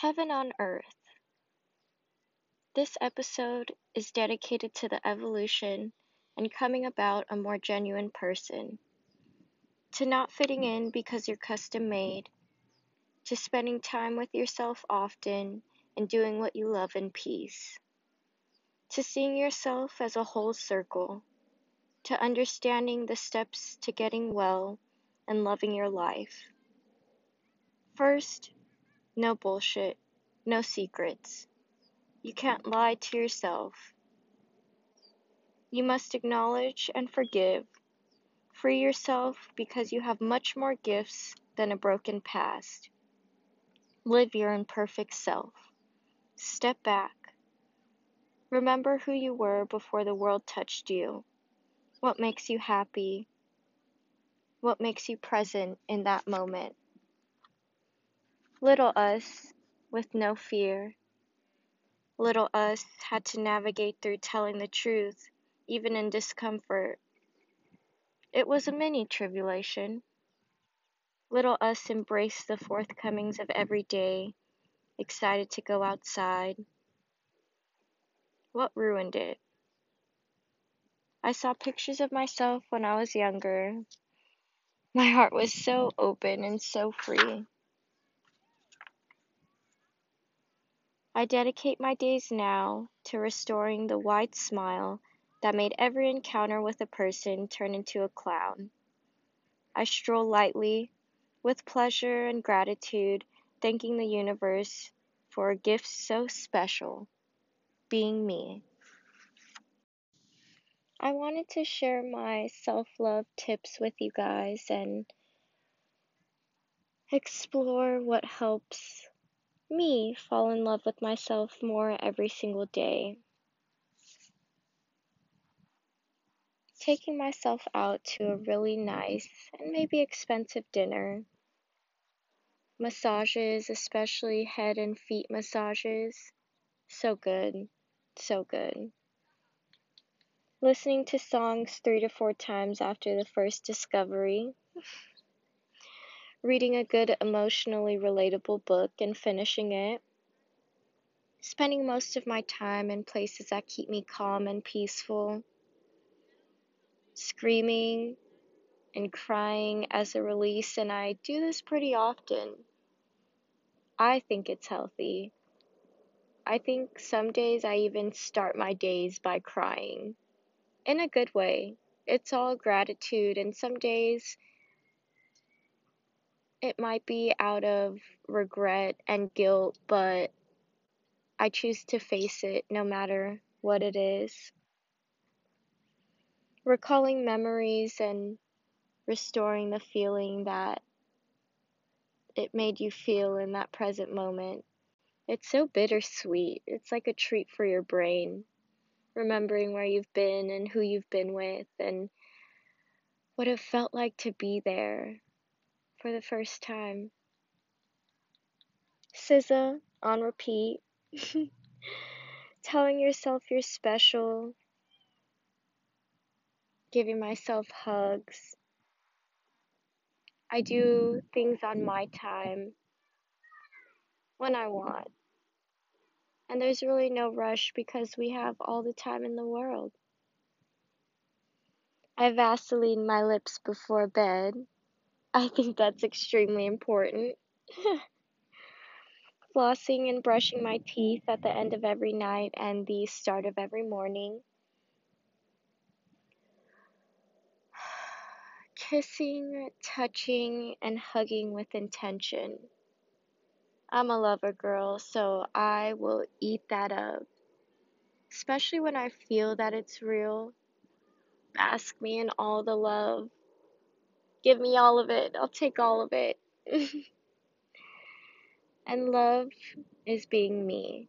Heaven on Earth. This episode is dedicated to the evolution and coming about a more genuine person, to not fitting in because you're custom made, to spending time with yourself often and doing what you love in peace, to seeing yourself as a whole circle, to understanding the steps to getting well and loving your life. First, no bullshit, no secrets. You can't lie to yourself. You must acknowledge and forgive. Free yourself because you have much more gifts than a broken past. Live your imperfect self. Step back. Remember who you were before the world touched you. What makes you happy? What makes you present in that moment? Little us, with no fear. Little us had to navigate through telling the truth, even in discomfort. It was a mini tribulation. Little us embraced the forthcomings of every day, excited to go outside. What ruined it? I saw pictures of myself when I was younger. My heart was so open and so free. I dedicate my days now to restoring the wide smile that made every encounter with a person turn into a clown. I stroll lightly, with pleasure and gratitude, thanking the universe for a gift so special being me. I wanted to share my self love tips with you guys and explore what helps me fall in love with myself more every single day. Taking myself out to a really nice and maybe expensive dinner. Massages, especially head and feet massages. So good. So good listening to songs three to four times after the first discovery, reading a good emotionally relatable book and finishing it, spending most of my time in places that keep me calm and peaceful, screaming and crying as a release, and I do this pretty often. I think it's healthy. I think some days I even start my days by crying in a good way. It's all gratitude, and some days it might be out of regret and guilt, but I choose to face it no matter what it is. Recalling memories and restoring the feeling that it made you feel in that present moment. It's so bittersweet. It's like a treat for your brain remembering where you've been and who you've been with and what it felt like to be there for the first time. SZA on repeat. Telling yourself you're special. Giving myself hugs. I do things on my time when I want. And there's really no rush because we have all the time in the world. I Vaseline my lips before bed. I think that's extremely important. Flossing and brushing my teeth at the end of every night and the start of every morning. Kissing, touching, and hugging with intention. I'm a lover girl, so I will eat that up. Especially when I feel that it's real. Ask me in all the love. Give me all of it. I'll take all of it. and love is being me.